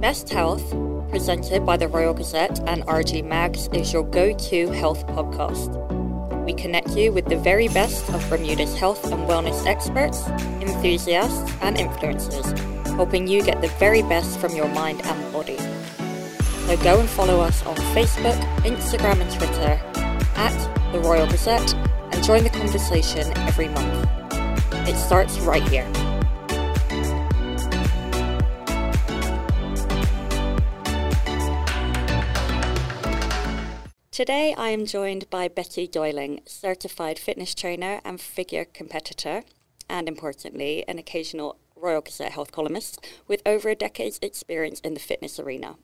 Best Health, presented by the Royal Gazette and RG Mags, is your go to health podcast. We connect you with the very best of Bermuda's health and wellness experts, enthusiasts, and influencers, helping you get the very best from your mind and body. So go and follow us on Facebook, Instagram, and Twitter at the Royal Gazette and join the conversation every month. It starts right here. Today I am joined by Betty Doyling, certified fitness trainer and figure competitor, and importantly, an occasional Royal Gazette health columnist with over a decade's experience in the fitness arena.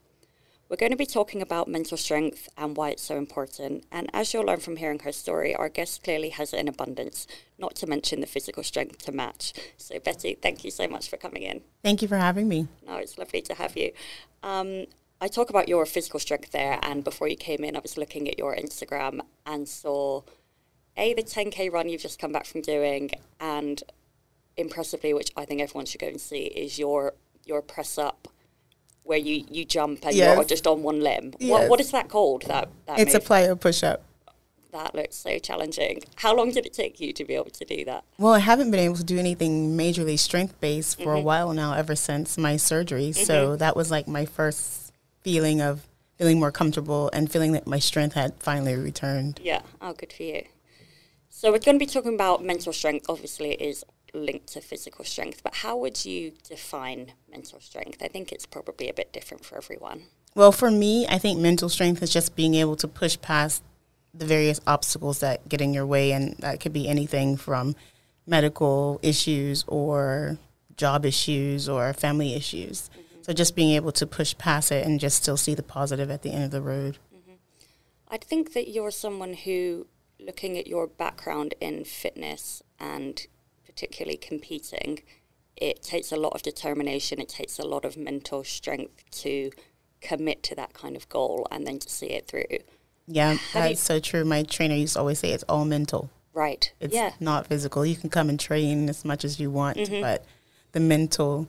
We're going to be talking about mental strength and why it's so important. And as you'll learn from hearing her story, our guest clearly has it in abundance, not to mention the physical strength to match. So, Betty, thank you so much for coming in. Thank you for having me. No, it's lovely to have you. Um, I talk about your physical strength there, and before you came in, I was looking at your Instagram and saw a the 10k run you've just come back from doing, and impressively, which I think everyone should go and see, is your your press up where you, you jump and Yes. you're just on one limb. What what is that called? That, that It's a move? plyo push up. that looks so challenging. How long did it take you to be able to do that? Well, I haven't been able to do anything majorly strength based for Mm-hmm. a while now, ever since my surgery. So that was like my first feeling of feeling more comfortable and feeling that my strength had finally returned. Yeah. Oh, good for you. So we're going to be talking about mental strength. Obviously, it is linked to physical strength, but how would you define mental strength? I think it's probably a bit different for everyone. Well, for me, I think mental strength is just being able to push past the various obstacles that get in your way, and that could be anything from medical issues or job issues or family issues. Mm-hmm. So just being able to push past it and just still see the positive at the end of the road. I think that you're someone who, looking at your background in fitness and particularly competing, it takes a lot of determination, it takes a lot of mental strength to commit to that kind of goal and then to see it through. Yeah, How do you- that's so true. My trainer used to always say it's all mental. Right. It's yeah. not physical. You can come and train as much as you want, Mm-hmm. but the mental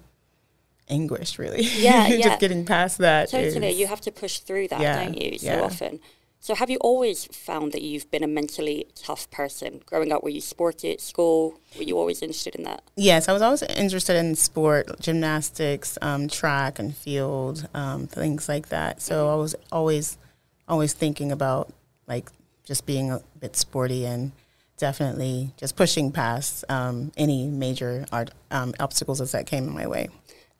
anguish really. Yeah, yeah. Just getting past that. Totally. is- You have to push through that, Yeah, don't you, so yeah. often? So have you always found that you've been a mentally tough person? Growing up, were you sporty at school? Were you always interested in that? Yes, I was always interested in sport, gymnastics, um, track and field, um, things like that. So Mm-hmm. I was always, always thinking about like just being a bit sporty and definitely just pushing past um, any major art, um, obstacles as that came in my way.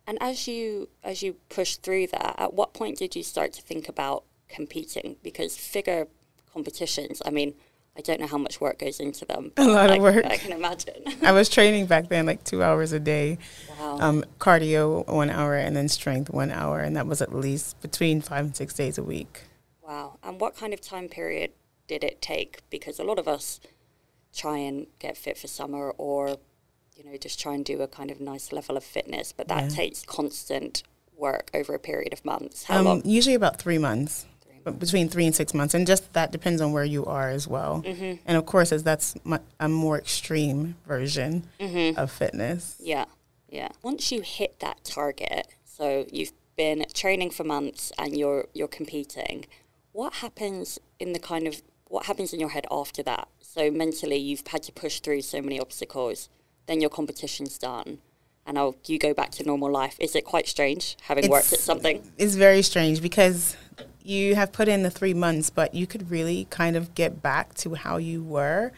And as you as you pushed through that, at what point did you start to think about competing? Because figure competitions, I mean, I don't know how much work goes into them. A lot of work. I can imagine. I was training back then like two hours a day, wow. um, cardio one hour, and then strength one hour, and that was at least between five and six days a week. Wow. And what kind of time period did it take? Because a lot of us try and get fit for summer or, you know, just try and do a kind of nice level of fitness, but that Yeah. takes constant work over a period of months. How Um, long? usually about three months, Three but between three and six months, and just that depends on where you are as well. Mm-hmm. And of course, as that's mu- a more extreme version Mm-hmm. of fitness. Yeah, yeah. Once you hit that target, so you've been training for months and you're you're competing, what happens in the kind of what happens in your head after that? So mentally, you've had to push through so many obstacles. Then your competition's done, and now you go back to normal life. Is it quite strange having worked at something? It's very strange because you have put in the three months, but you could really kind of get back to how you were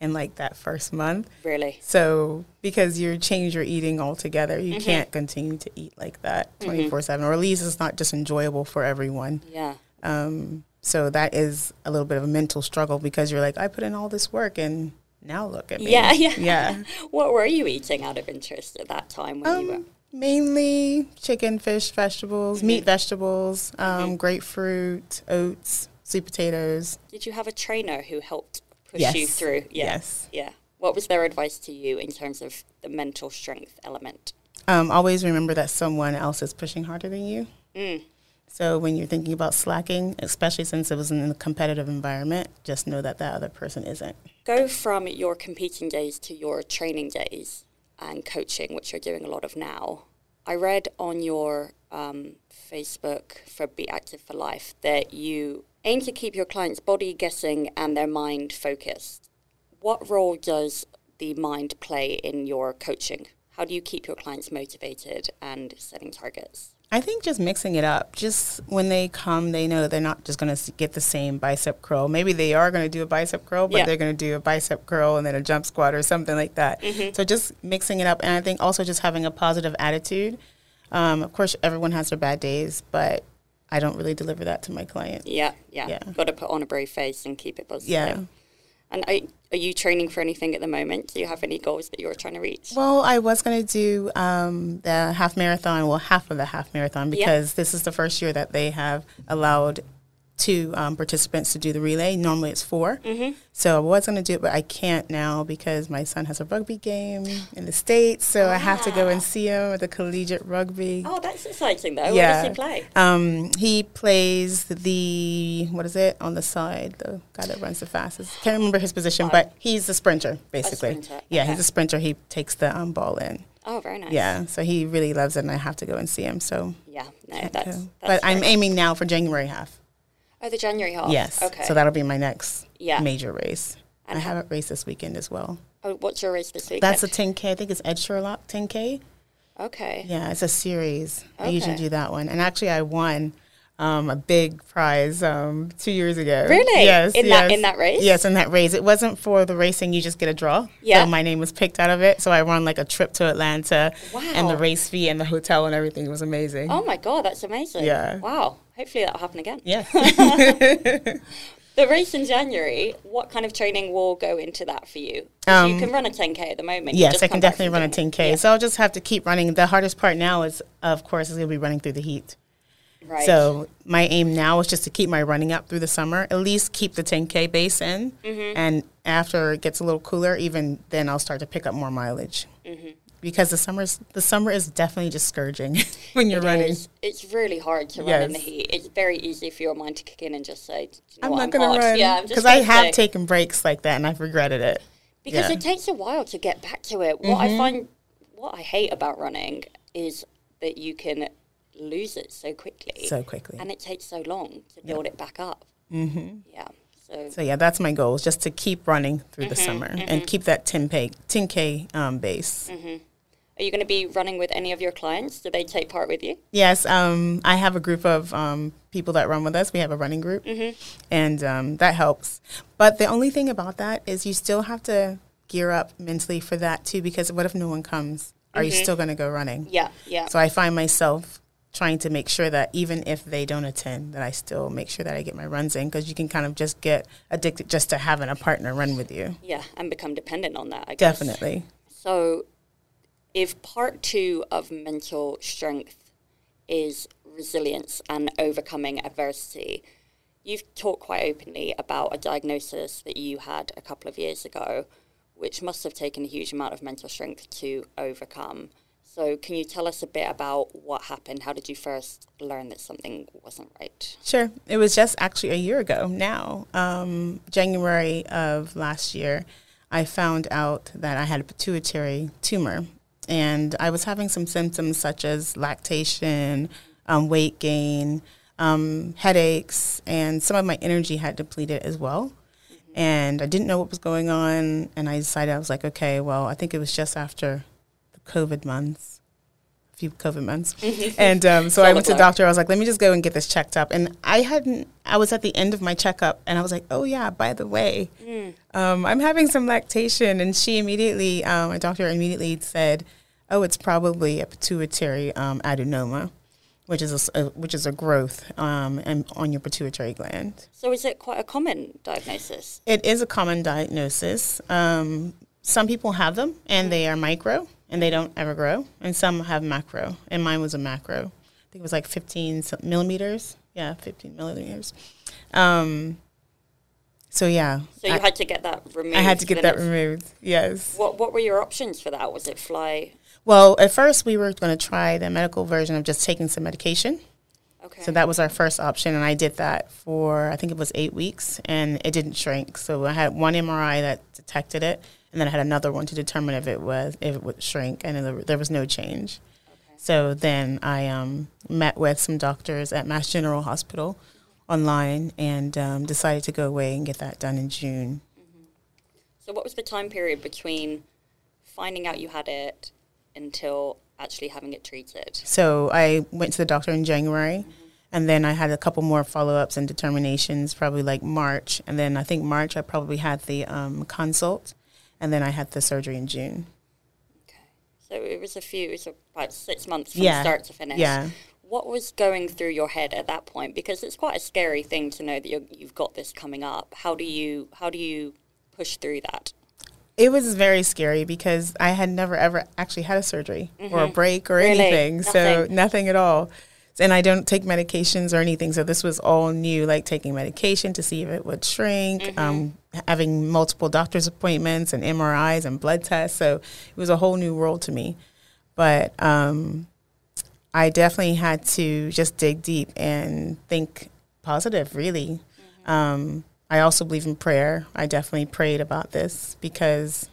in like that first month. Really? So because you change your eating altogether, Mm-hmm. you can't continue to eat like that 24 7, or at least it's not just enjoyable for everyone. Yeah. Um, so that is a little bit of a mental struggle because you're like, I put in all this work and now look at me. Yeah, yeah. Yeah. What were you eating out of interest at that time when you were? Um, mainly chicken, fish, vegetables, meat, vegetables, um, grapefruit, oats, sweet potatoes. Did you have a trainer who helped push Yes. you through? Yeah. Yes. Yeah. What was their advice to you in terms of the mental strength element? Um, always remember that someone else is pushing harder than you. Mm. So when you're thinking about slacking, especially since it was in a competitive environment, just know that that other person isn't. Go from your competing days to your training days and coaching, which you're doing a lot of now. I read on your um, Facebook for Be Active for Life that you aim to keep your clients' body guessing and their mind focused. What role does the mind play in your coaching? How do you keep your clients motivated and setting targets? I think just mixing it up. Just when they come, they know they're not just going to get the same bicep curl. Maybe they are going to do a bicep curl, but Yeah. they're going to do a bicep curl and then a jump squat or something like that. Mm-hmm. So just mixing it up. And I think also just having a positive attitude. Um, of course, everyone has their bad days, but I don't really deliver that to my client. Yeah, yeah. Yeah. Got to put on a brave face and keep it positive. Yeah. And are, are you training for anything at the moment? Do you have any goals that you're trying to reach? Well, I was going to do um, the half marathon, well, half of the half marathon, Yeah. because this is the first year that they have allowed two um, participants to do the relay. Normally it's 4 Mm-hmm. So I was going to do it, but I can't now because my son has a rugby game in the States. So I have to go and see him at the collegiate rugby. Oh, that's exciting though. Yeah. What does he play? Um, he plays the what is it on the side? The guy that runs the fastest. Can't remember his position, but he's a sprinter basically. sprinter, Yeah, okay. he's a sprinter. He takes the um, ball in. Oh, very nice. Yeah, so he really loves it, and I have to go and see him. So, Yeah. No, that's. that's but I'm aiming now for January half. Oh, the January half. Yes, Okay. so that'll be my next Yeah. major race. And I have a race this weekend as well. oh, what's your race this weekend? That's a 10k. I think it's Ed Sherlock 10k. Okay. Yeah, it's a series. Okay. I usually do that one, and actually, I won. Um, a big prize um, two years ago. Really? Yes. In that- in that race? Yes, in that race. It wasn't for the racing; you just get a draw. Yeah. So my name was picked out of it. So I won like a trip to Atlanta, Wow. and the race fee and the hotel and everything It was amazing. Oh my god, that's amazing. Yeah. Wow. Hopefully that'll happen again. Yeah. The race in January, what kind of training will go into that for you? 'Cause you Um, can run a 10k at the moment. Yes, just I can definitely run a 10K. Yeah. So I'll just have to keep running. The hardest part now is, of course, is going to be running through the heat. Right. So my aim now is just to keep my running up through the summer, at least keep the 10K base in. Mm-hmm. And after it gets a little cooler, even then I'll start to pick up more mileage. Mm-hmm. Because the summer's the summer is definitely just scourging when you're It running. is. It's really hard to run in the heat. It's very easy for your mind to kick in and just say, you know I'm not going to run Yeah, because I have taken breaks like that and I've regretted it. because yeah. Mm-hmm. it takes a while to get back to it. What I find, what I hate about running is that you can lose it so quickly, So quickly. and it takes so long to build it back up. Mm-hmm. Yeah. So So yeah, that's my goal is just to keep running through Mm-hmm, the summer and keep that 10K, 10K um, base. Mm. Are you going to be running with any of your clients? Do they take part with you? Yes, um, I have a group of um, people that run with us. We have a running group, and um, that helps. But the only thing about that is you still have to gear up mentally for that too, because what if no one comes? Are you still going to go running? Yeah, yeah. So I find myself trying to make sure that even if they don't attend, that I still make sure that I get my runs in, because you can kind of just get addicted just to having a partner run with you. yeah, and become dependent on that, I guess. Definitely. So, if part two of mental strength is resilience and overcoming adversity, you've talked quite openly about a diagnosis that you had a couple of years ago, which must have taken a huge amount of mental strength to overcome. So, can you tell us a bit about what happened? How did you first learn that something wasn't right? Sure. It was just actually a year ago now, um, January of last year, I found out that I had a pituitary tumor. And I was having some symptoms such as lactation, um, weight gain, um, headaches, and some of my energy had depleted as well. And I didn't know what was going on. And I decided, I was like, okay, well, I think it was just after the COVID months few COVID months. And um, so I went to the doctor. I was like, let me just go and get this checked up. And I hadn't, I was at the end of my checkup and I was like, oh, yeah, by the way, um, I'm having some lactation. And she immediately, um, my doctor immediately said, oh, it's probably a pituitary um, adenoma. Which is a, which is a growth um, and on your pituitary gland. So, is it quite a common diagnosis? It is a common diagnosis. Um, some people have them and they are micro and they don't ever grow, and some have macro. And mine was a macro. I think it was like 15 millimeters. Yeah, 15 millimeters. Um, so yeah, So, you I, had to get that removed. I had to get that removed. Yes. What What were your options for that? Was it fly? Well, at first we were going to try the medical version of just taking some medication. Okay. So that was our first option, and I did that for I think it was eight weeks, and it didn't shrink. So I had one MRI that detected it, and then I had another one to determine if it was if it would shrink, and there, there was no change. So then I um, met with some doctors at Mass General Hospital online and um, decided to go away and get that done in June. So, what was the time period between finding out you had it until actually having it treated? So I went to the doctor in January. And then I had a couple more follow ups and determinations, probably like March. And then I think March I probably had the um, consult. And then I had the surgery in June. Okay. So it was a few, it was about six months from Yeah. start to finish. Yeah. What was going through your head at that point? Because it's quite a scary thing to know that you're, you've got this coming up. How do you how do you push through that? It was very scary because I had never ever actually had a surgery or a break or Mm-hmm. Really? anything. So Nothing. nothing at all. And I don't take medications or anything. So this was all new, like taking medication to see if it would shrink, Mm-hmm. um, having multiple doctor's appointments and MRIs and blood tests. So it was a whole new world to me. But um, I definitely had to just dig deep and think positive, really. Mm-hmm. Um, I also believe in prayer. I definitely prayed about this because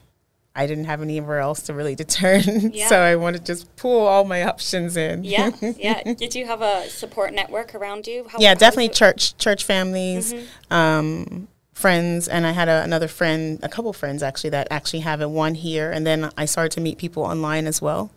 I didn't have anywhere else to really to turn. Yeah. so I wanted to just pull all my options in. Yeah, yeah. Did you have a support network around you? How, yeah, how definitely it- church church families, Mm-hmm. um, friends, and I had a, another friend, a couple friends actually that actually have it. One here, and then I started to meet people online as well,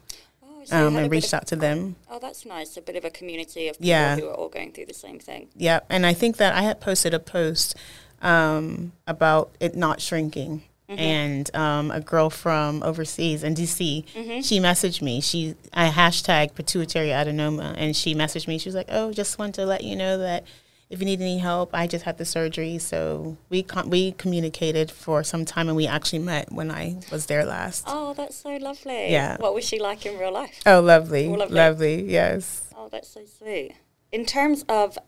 Oh, so um, and reached of- out to them. Oh, that's nice. A bit of a community of people Yeah. who are all going through the same thing. Yeah, and I think that I had posted a post um, about it not shrinking. And um, a girl from overseas in DC, she messaged me. She I hashtag pituitary adenoma, and she messaged me. She was like, "Oh, just want to let you know that if you need any help, I just had the surgery." So we con- we communicated for some time, and we actually met when I was there last. Oh, that's so lovely. Yeah. What was she like in real life? Oh, lovely, Oh, lovely. lovely, yes. Oh, that's so sweet. In terms of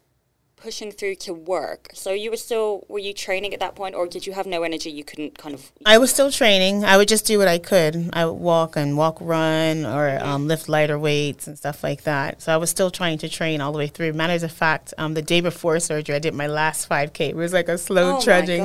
pushing through to work, so you were still were you training at that point, or did you have no energy? You couldn't kind of. I was still training. I would just do what I could. I would walk and walk, run, or um, lift lighter weights and stuff like that. So I was still trying to train all the way through. Matters of fact, um, the day before surgery, I did my last 5K. It was like a slow Oh trudging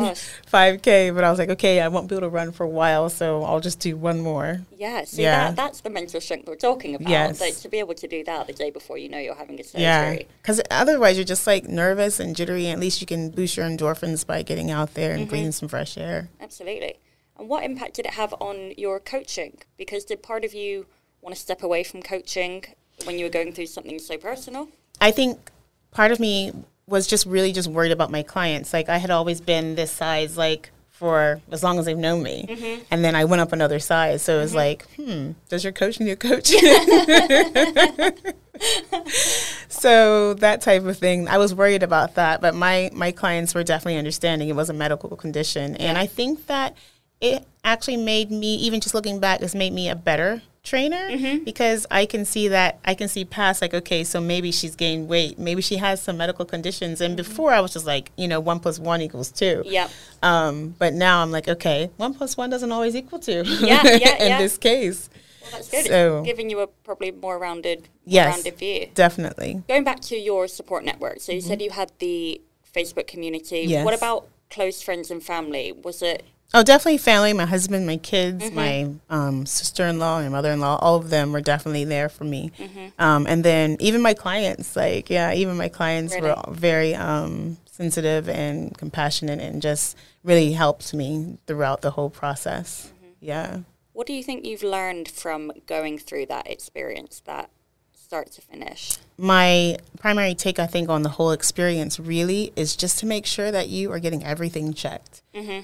5K, but I was like, okay, I won't be able to run for a while, so I'll just do one more. Yeah, see Yeah. that that's the mental strength we're talking about. Yes. Like to be able to do that the day before you know you're having a surgery. Yeah, because otherwise you're just like nervous and jittery. At least you can boost your endorphins by getting out there and mm-hmm. breathing some fresh air. Absolutely. And what impact did it have on your coaching? Because did part of you want to step away from coaching when you were going through something so personal? I think part of me was just really just worried about my clients. Like I had always been this size, like for as long as they've known me, mm-hmm. and then I went up another size. So it was mm-hmm. like, hmm, does your coach need a coach? so that type of thing, I was worried about that. But my my clients were definitely understanding it was a medical condition, and I think that it actually made me even just looking back, it's made me a better trainer because I can see that I can see past like okay so maybe she's gained weight. Maybe she has some medical conditions. And before I was just like you know one plus one equals two. Yep. um, but now I'm like okay one plus one doesn't always equal two Yeah, yeah, in yeah. this case Well, that's good. So- it's giving you a probably more rounded, Yes. rounded view. definitely Going back to your support network, so you said you had the Facebook community. Mm-hmm. Yes. What about close friends and family? Was it Oh, definitely family. My husband, my kids, Mm-hmm. my um, sister-in-law, and mother-in-law. All of them were definitely there for me. Mm-hmm. Um, and then even my clients, like yeah, even my clients Really? were very um, sensitive and compassionate, and just really helped me throughout the whole process. Mm-hmm. Yeah. What do you think you've learned from going through that experience, that start to finish? My primary take, I think, on the whole experience really is just to make sure that you are getting everything checked.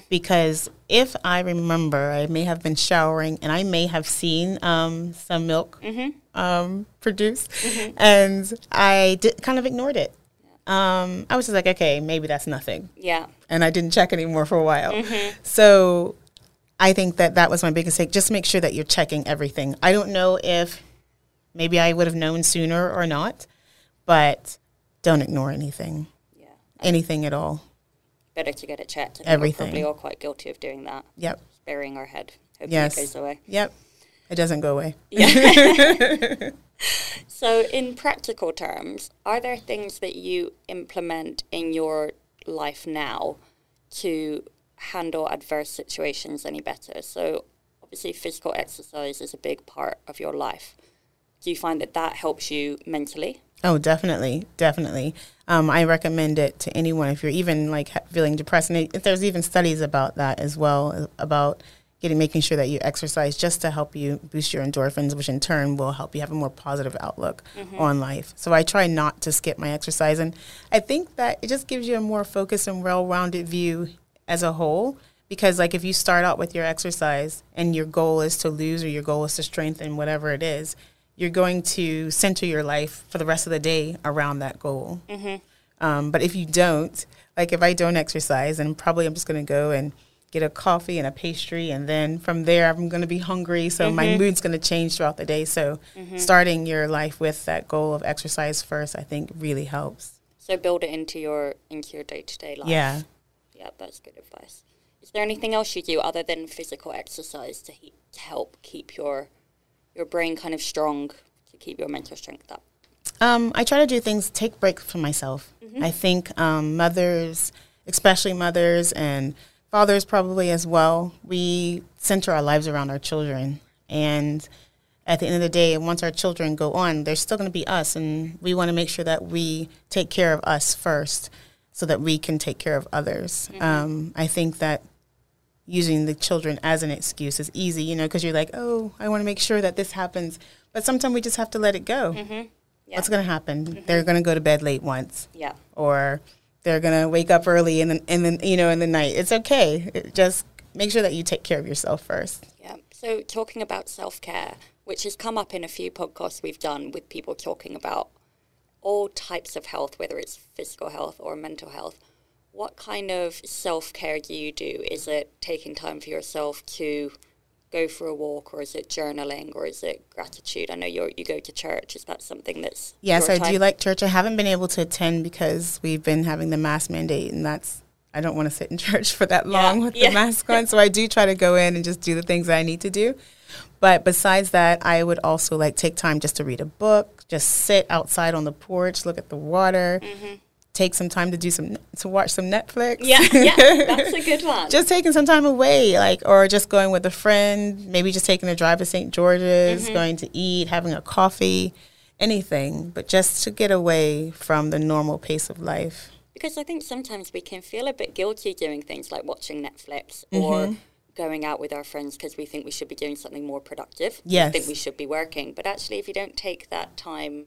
Because if I remember, I may have been showering and I may have seen um, some milk um, produced, and I did, kind of ignored it. Um, I was just like, okay, maybe that's nothing Yeah. and I didn't check anymore for a while. So I think that that was my biggest take. Just make sure that you're checking everything. I don't know if maybe I would have known sooner or not, but don't ignore anything, Yeah. anything at all. Better to get it checked. Everything. We're probably all quite guilty of doing that. Yep. Just burying our head, hoping Yes. it goes away. Yep. It doesn't go away. Yeah. So, in practical terms, are there things that you implement in your life now to handle adverse situations any better? So, obviously, physical exercise is a big part of your life. do you find that that helps you mentally? Oh, definitely, definitely. Um, I recommend it to anyone if you're even like feeling depressed. And it, there's even studies about that as well about getting making sure that you exercise just to help you boost your endorphins, which in turn will help you have a more positive outlook mm-hmm. on life. So I try not to skip my exercise, and I think that it just gives you a more focused and well-rounded view as a whole. Because like if you start out with your exercise and your goal is to lose or your goal is to strengthen whatever it is, you're going to center your life for the rest of the day around that goal. Mm-hmm. Um, but if you don't, like if I don't exercise, and probably I'm just going to go and get a coffee and a pastry, and then from there I'm going to be hungry. So mm-hmm. my mood's going to change throughout the day. So mm-hmm. starting your life with that goal of exercise first, I think, really helps. So build it into your into your day to day life. Yeah, yeah, that's good advice. Is there anything else you do other than physical exercise to, he- to help keep your your brain kind of strong to keep your mental strength up? Um, I try to do things, take breaks for myself. Mm-hmm. I think um, mothers, especially mothers and fathers probably as well, we center our lives around our children. And at the end of the day, once our children go on, they're still going to be us. And we want to make sure that we take care of us first so that we can take care of others. Mm-hmm. Um, I think that using the children as an excuse is easy, you know, because you're like, oh, I want to make sure that this happens. But sometimes we just have to let it go. Mm-hmm. Yeah. What's going to happen? Mm-hmm. They're going to go to bed late once. Yeah. Or they're going to wake up early and then, and then, you know, in the night. It's okay. It just make sure that you take care of yourself first. Yeah. So talking about self care, which has come up in a few podcasts we've done with people talking about all types of health, whether it's physical health or mental health what kind of self care do you do? Is it taking time for yourself to go for a walk, or is it journaling, or is it gratitude? I know you you go to church. Is that something that's yes, I do like church. I haven't been able to attend because we've been having the mask mandate, and that's I don't want to sit in church for that long yeah, with yeah. the mask on. So I do try to go in and just do the things that I need to do. But besides that, I would also like take time just to read a book, just sit outside on the porch, look at the water. Mm-hmm take some time to do some to watch some Netflix. Yeah, yeah, that's a good one. just taking some time away, like or just going with a friend, maybe just taking a drive to St. George's, mm-hmm. going to eat, having a coffee, anything, but just to get away from the normal pace of life. Because I think sometimes we can feel a bit guilty doing things like watching Netflix mm-hmm. or going out with our friends because we think we should be doing something more productive. Yes. We think we should be working. But actually, if you don't take that time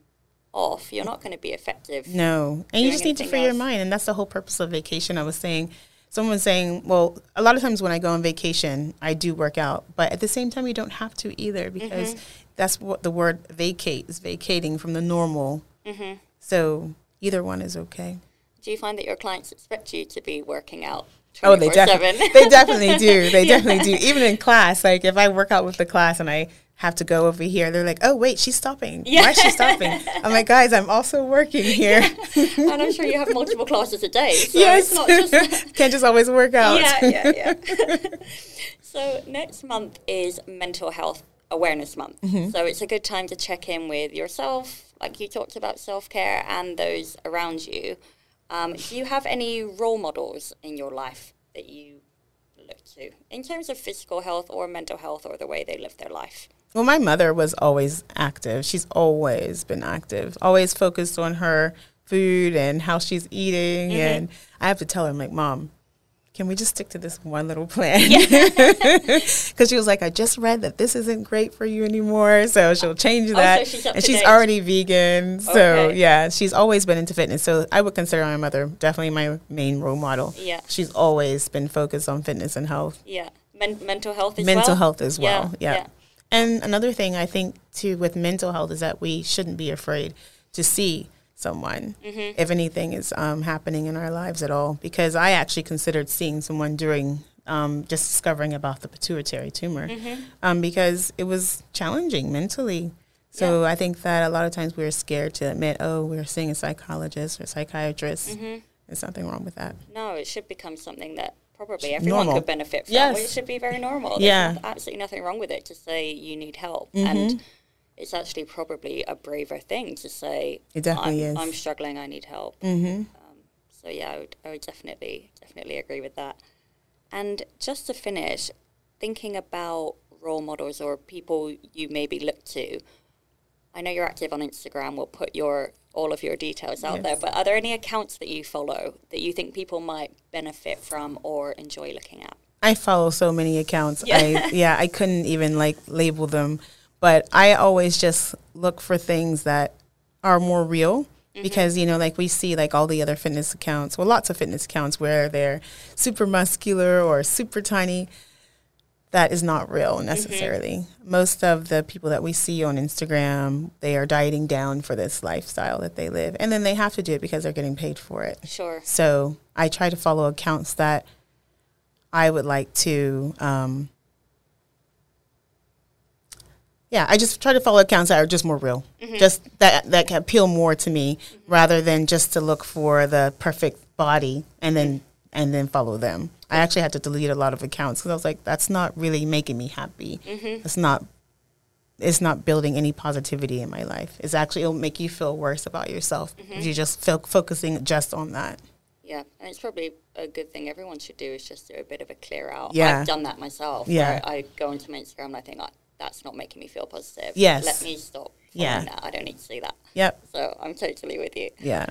off, you're not going to be effective. No. And you just need to free else. your mind. And that's the whole purpose of vacation. I was saying, someone was saying, well, a lot of times when I go on vacation, I do work out. But at the same time, you don't have to either because mm-hmm. that's what the word vacate is vacating from the normal. Mm-hmm. So either one is okay. Do you find that your clients expect you to be working out Oh, they definitely they definitely do. They yeah. definitely do. Even in class, like if I work out with the class and I have to go over here. They're like, oh, wait, she's stopping. Yeah. Why is she stopping? I'm like, guys, I'm also working here. Yeah. and I'm sure you have multiple classes a day. So yes. it's not just. Can't just always work out. Yeah, yeah, yeah. so next month is Mental Health Awareness Month. Mm-hmm. So it's a good time to check in with yourself, like you talked about self care, and those around you. Um, do you have any role models in your life that you look to in terms of physical health or mental health or the way they live their life? Well, my mother was always active. She's always been active, always focused on her food and how she's eating. Mm-hmm. And I have to tell her, I'm like, Mom, can we just stick to this one little plan? Because yeah. she was like, I just read that this isn't great for you anymore. So she'll change oh, that. Oh, so she's and she's date. already vegan. So okay. yeah, she's always been into fitness. So I would consider my mother definitely my main role model. Yeah. She's always been focused on fitness and health. Yeah. Men- mental health as mental well. health as well. yeah. yeah. yeah. And another thing I think too with mental health is that we shouldn't be afraid to see someone mm-hmm. if anything is um, happening in our lives at all. Because I actually considered seeing someone during um, just discovering about the pituitary tumor mm-hmm. um, because it was challenging mentally. So yeah. I think that a lot of times we're scared to admit, oh, we're seeing a psychologist or psychiatrist. Mm-hmm. There's nothing wrong with that. No, it should become something that probably everyone normal. could benefit from. Yes. It should be very normal. There's yeah. absolutely nothing wrong with it to say you need help. Mm-hmm. And it's actually probably a braver thing to say, it definitely I'm, is. I'm struggling, I need help. Mm-hmm. Um, so, yeah, I would, I would definitely, definitely agree with that. And just to finish, thinking about role models or people you maybe look to, I know you're active on Instagram. We'll put your all of your details out Yes. there. But are there any accounts that you follow that you think people might benefit from or enjoy looking at? I follow so many accounts. Yeah. I yeah, I couldn't even like label them, but I always just look for things that are more real because you know like we see like all the other fitness accounts, well lots of fitness accounts where they're super muscular or super tiny. That is not real necessarily. Most of the people that we see on Instagram, they are dieting down for this lifestyle that they live. And then they have to do it because they're getting paid for it. Sure. So I try to follow accounts that I would like to. Um, yeah, I just try to follow accounts that are just more real, mm-hmm. just that that can appeal more to me, rather than just to look for the perfect body and then and then follow them. I mm-hmm. actually had to delete a lot of accounts because I was like, that's not really making me happy. Mm-hmm. It's not. It's not building any positivity in my life. It's actually it'll make you feel worse about yourself if you're just fo- focusing just on that. Yeah, and it's probably a good thing everyone should do is just do a bit of a clear out. Yeah. I've done that myself. Yeah. I go into my Instagram and I think, oh, that's not making me feel positive. Yes. Let me stop. Yeah. That. I don't need to see that. Yep. So I'm totally with you. Yeah.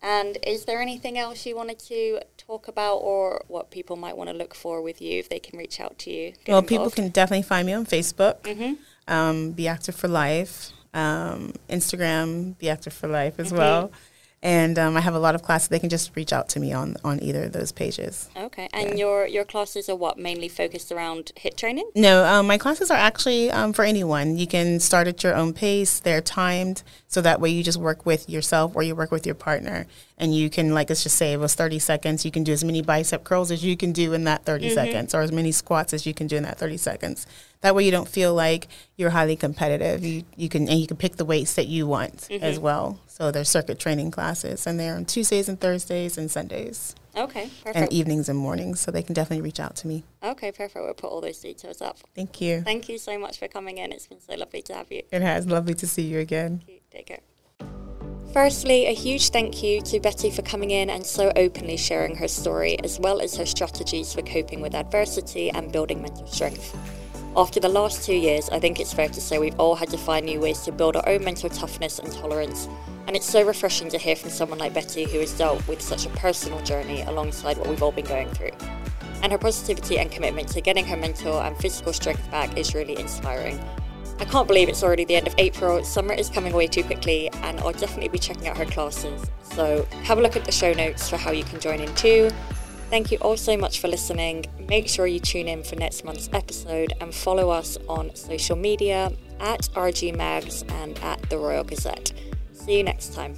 And is there anything else you wanted to talk about or what people might want to look for with you if they can reach out to you? Well, people can definitely find me on Facebook, um, Be Active for Life, um, Instagram, Be Active for Life as well. And um, I have a lot of classes. They can just reach out to me on, on either of those pages. Okay. And your your classes are what mainly focused around hit training? No, um, my classes are actually um, for anyone. You can start at your own pace. They're timed, so that way you just work with yourself or you work with your partner, and you can like let's just say it was thirty seconds. You can do as many bicep curls as you can do in that 30 mm-hmm. seconds, or as many squats as you can do in that thirty seconds. That way you don't feel like you're highly competitive. You you can and you can pick the weights that you want as mm-hmm. well. So there's circuit training classes, and they're on Tuesdays and Thursdays and Sundays Okay, perfect. and evenings and mornings. So they can definitely reach out to me. Okay, perfect. We'll put all those details up. Thank you. Thank you so much for coming in. It's been so lovely to have you. It has lovely to see you again. Take care. Firstly, a huge thank you to Betty for coming in and so openly sharing her story, as well as her strategies for coping with adversity and building mental strength. After the last two years, I think it's fair to say we've all had to find new ways to build our own mental toughness and tolerance, and it's so refreshing to hear from someone like Betty who has dealt with such a personal journey alongside what we've all been going through. And her positivity and commitment to getting her mental and physical strength back is really inspiring. I can't believe it's already the end of April. Summer is coming away too quickly, and I'll definitely be checking out her classes. So have a look at the show notes for how you can join in too. Thank you all so much for listening. Make sure you tune in for next month's episode and follow us on social media at RG Mags and at the Royal Gazette. See you next time.